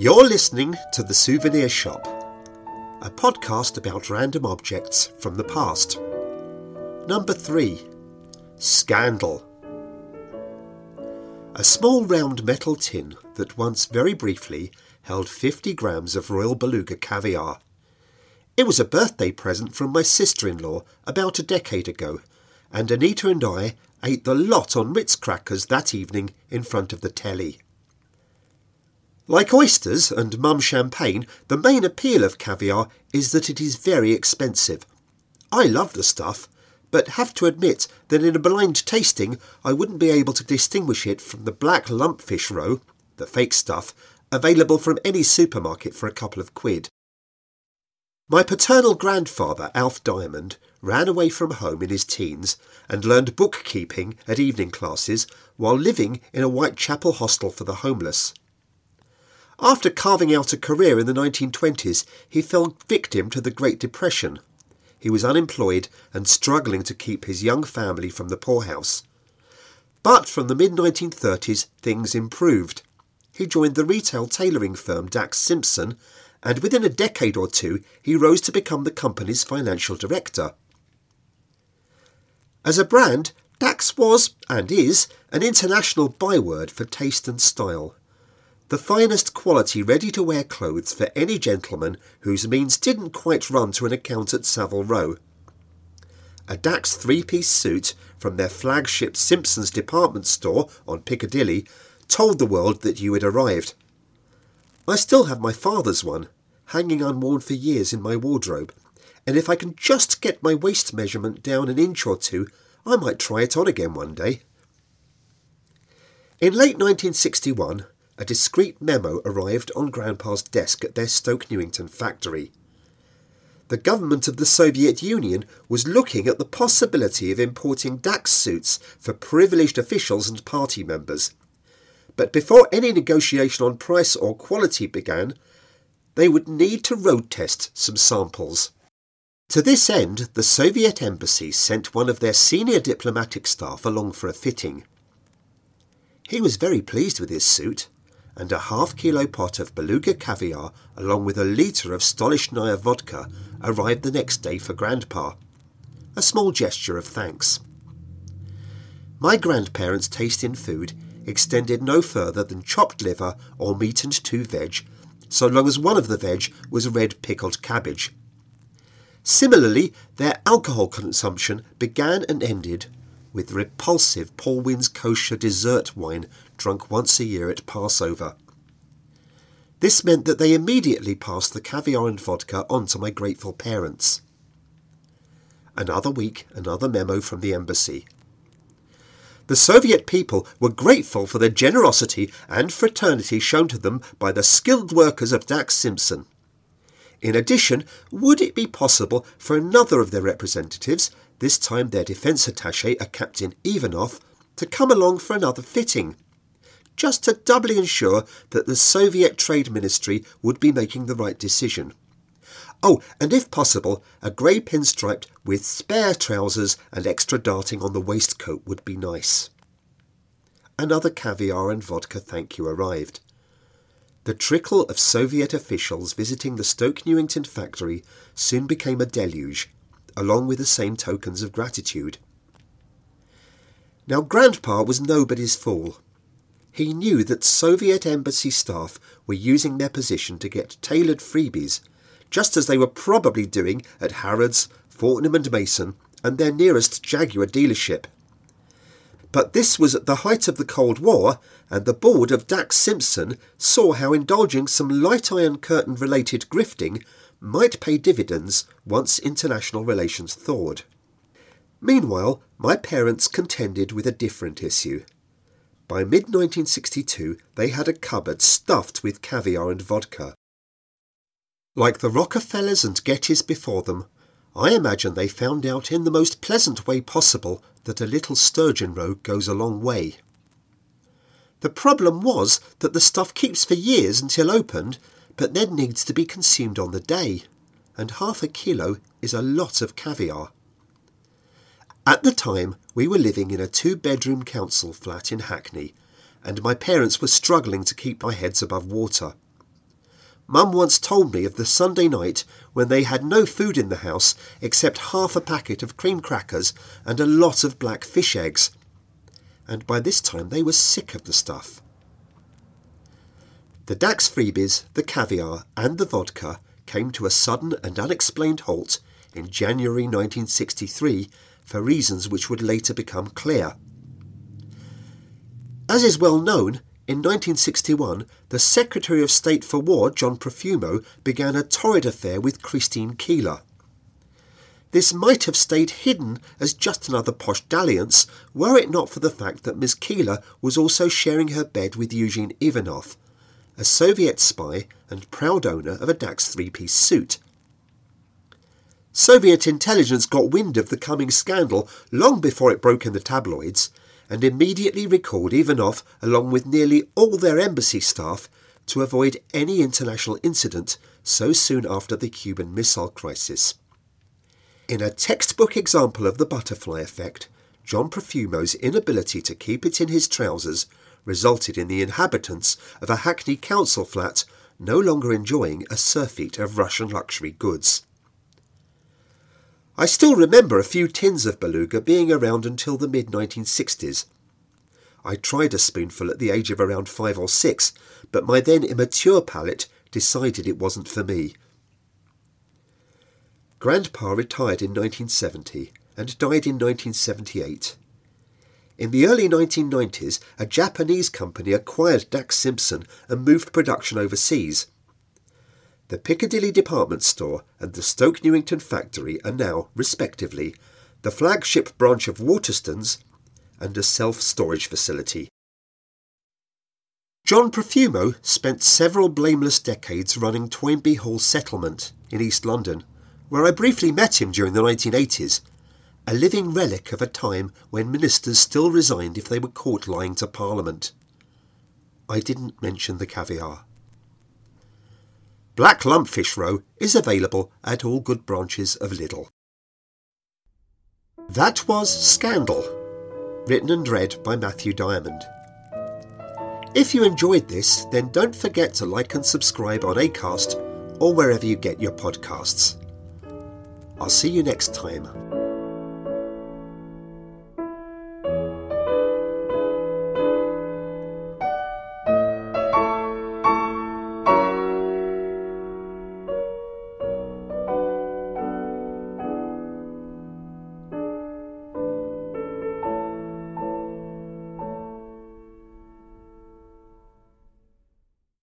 You're listening to The Souvenir Shop, a podcast about random objects from the past. Number 3 Scandal. A small round metal tin that once very briefly held 50 grams of Royal Beluga caviar. It was a birthday present from my sister in law about a decade ago, and Anita and I ate the lot on Ritz crackers that evening in front of the telly. Like oysters and Mumm champagne, the main appeal of caviar is that it is very expensive. I love the stuff, but have to admit that in a blind tasting I wouldn't be able to distinguish it from the black lumpfish roe, the fake stuff, available from any supermarket for a couple of quid. My paternal grandfather, Alf Diamond, ran away from home in his teens and learned bookkeeping at evening classes while living in a Whitechapel hostel for the homeless. After carving out a career in the 1920s, he fell victim to the Great Depression. He was unemployed and struggling to keep his young family from the poorhouse. But from the mid 1930s, things improved. He joined the retail tailoring firm DAKS Simpson, and within a decade or two, he rose to become the company's financial director. As a brand, DAKS was, and is, an international byword for taste and style the finest quality ready to wear clothes for any gentleman whose means didn't quite run to an account at Savile Row. A DAKS three piece suit from their flagship Simpson's department store on Piccadilly told the world that you had arrived. I still have my father's one, hanging unworn for years in my wardrobe, and if I can just get my waist measurement down an inch or two, I might try it on again one day. In late 1961, a discreet memo arrived on Grandpa's desk at their Stoke Newington factory. The government of the Soviet Union was looking at the possibility of importing DAKS suits for privileged officials and party members. But before any negotiation on price or quality began, they would need to road test some samples. To this end, the Soviet embassy sent one of their senior diplomatic staff along for a fitting. He was very pleased with his suit and a half kilo pot of beluga caviar, along with a litre of Stolichnaya vodka, arrived the next day for Grandpa. A small gesture of thanks. My grandparents' taste in food extended no further than chopped liver or meat and two veg, so long as one of the veg was red pickled cabbage. Similarly, their alcohol consumption began and ended with repulsive Paul kosher dessert wine drunk once a year at Passover. This meant that they immediately passed the caviar and vodka on to my grateful parents. Another week, another memo from the embassy. The Soviet people were grateful for the generosity and fraternity shown to them by the skilled workers of DAKS Simpson. In addition, would it be possible for another of their representatives, this time their defence attaché, a Captain Ivanov, to come along for another fitting? just to doubly ensure that the Soviet Trade Ministry would be making the right decision. Oh, and if possible, a grey pinstriped with spare trousers and extra darting on the waistcoat would be nice. Another caviar and vodka thank you arrived. The trickle of Soviet officials visiting the Stoke Newington factory soon became a deluge, along with the same tokens of gratitude. Now, Grandpa was nobody's fool. He knew that Soviet embassy staff were using their position to get tailored freebies, just as they were probably doing at Harrods, Fortnum and Mason, and their nearest Jaguar dealership. But this was at the height of the Cold War, and the board of DAKS Simpson saw how indulging some light iron curtain related grifting might pay dividends once international relations thawed. Meanwhile, my parents contended with a different issue. By mid 1962, they had a cupboard stuffed with caviar and vodka. Like the Rockefellers and Gettys before them, I imagine they found out in the most pleasant way possible that a little sturgeon roe goes a long way. The problem was that the stuff keeps for years until opened, but then needs to be consumed on the day, and half a kilo is a lot of caviar. At the time, we were living in a two bedroom council flat in Hackney, and my parents were struggling to keep my heads above water. Mum once told me of the Sunday night when they had no food in the house except half a packet of cream crackers and a lot of black fish eggs. And by this time they were sick of the stuff. The DAKS freebies, the caviar, and the vodka came to a sudden and unexplained halt in January 1963 for reasons which would later become clear. As is well known, in 1961, the Secretary of State for War, John Profumo, began a torrid affair with Christine Keeler. This might have stayed hidden as just another posh dalliance were it not for the fact that Miss Keeler was also sharing her bed with Eugene Ivanov, a Soviet spy and proud owner of a DAKS three piece suit. Soviet intelligence got wind of the coming scandal long before it broke in the tabloids and immediately recalled Ivanov along with nearly all their embassy staff to avoid any international incident so soon after the Cuban Missile Crisis. In a textbook example of the butterfly effect, John Profumo's inability to keep it in his trousers resulted in the inhabitants of a Hackney council flat no longer enjoying a surfeit of Russian luxury goods. I still remember a few tins of beluga being around until the mid 1960s. I tried a spoonful at the age of around five or six, but my then immature palate decided it wasn't for me. Grandpa retired in 1970 and died in 1978. In the early 1990s, a Japanese company acquired DAKS Simpson and moved production overseas. The Piccadilly department store and the Stoke Newington factory are now, respectively, the flagship branch of Waterstones and a self storage facility. John Profumo spent several blameless decades running Toynbee Hall Settlement in East London, where I briefly met him during the 1980s, a living relic of a time when ministers still resigned if they were caught lying to Parliament. I didn't mention the caviar. Black lumpfish roe is available at all good branches of Lidl. That was Scandal, written and read by Matthew Diamond. If you enjoyed this, then don't forget to like and subscribe on Acast or wherever you get your podcasts. I'll see you next time.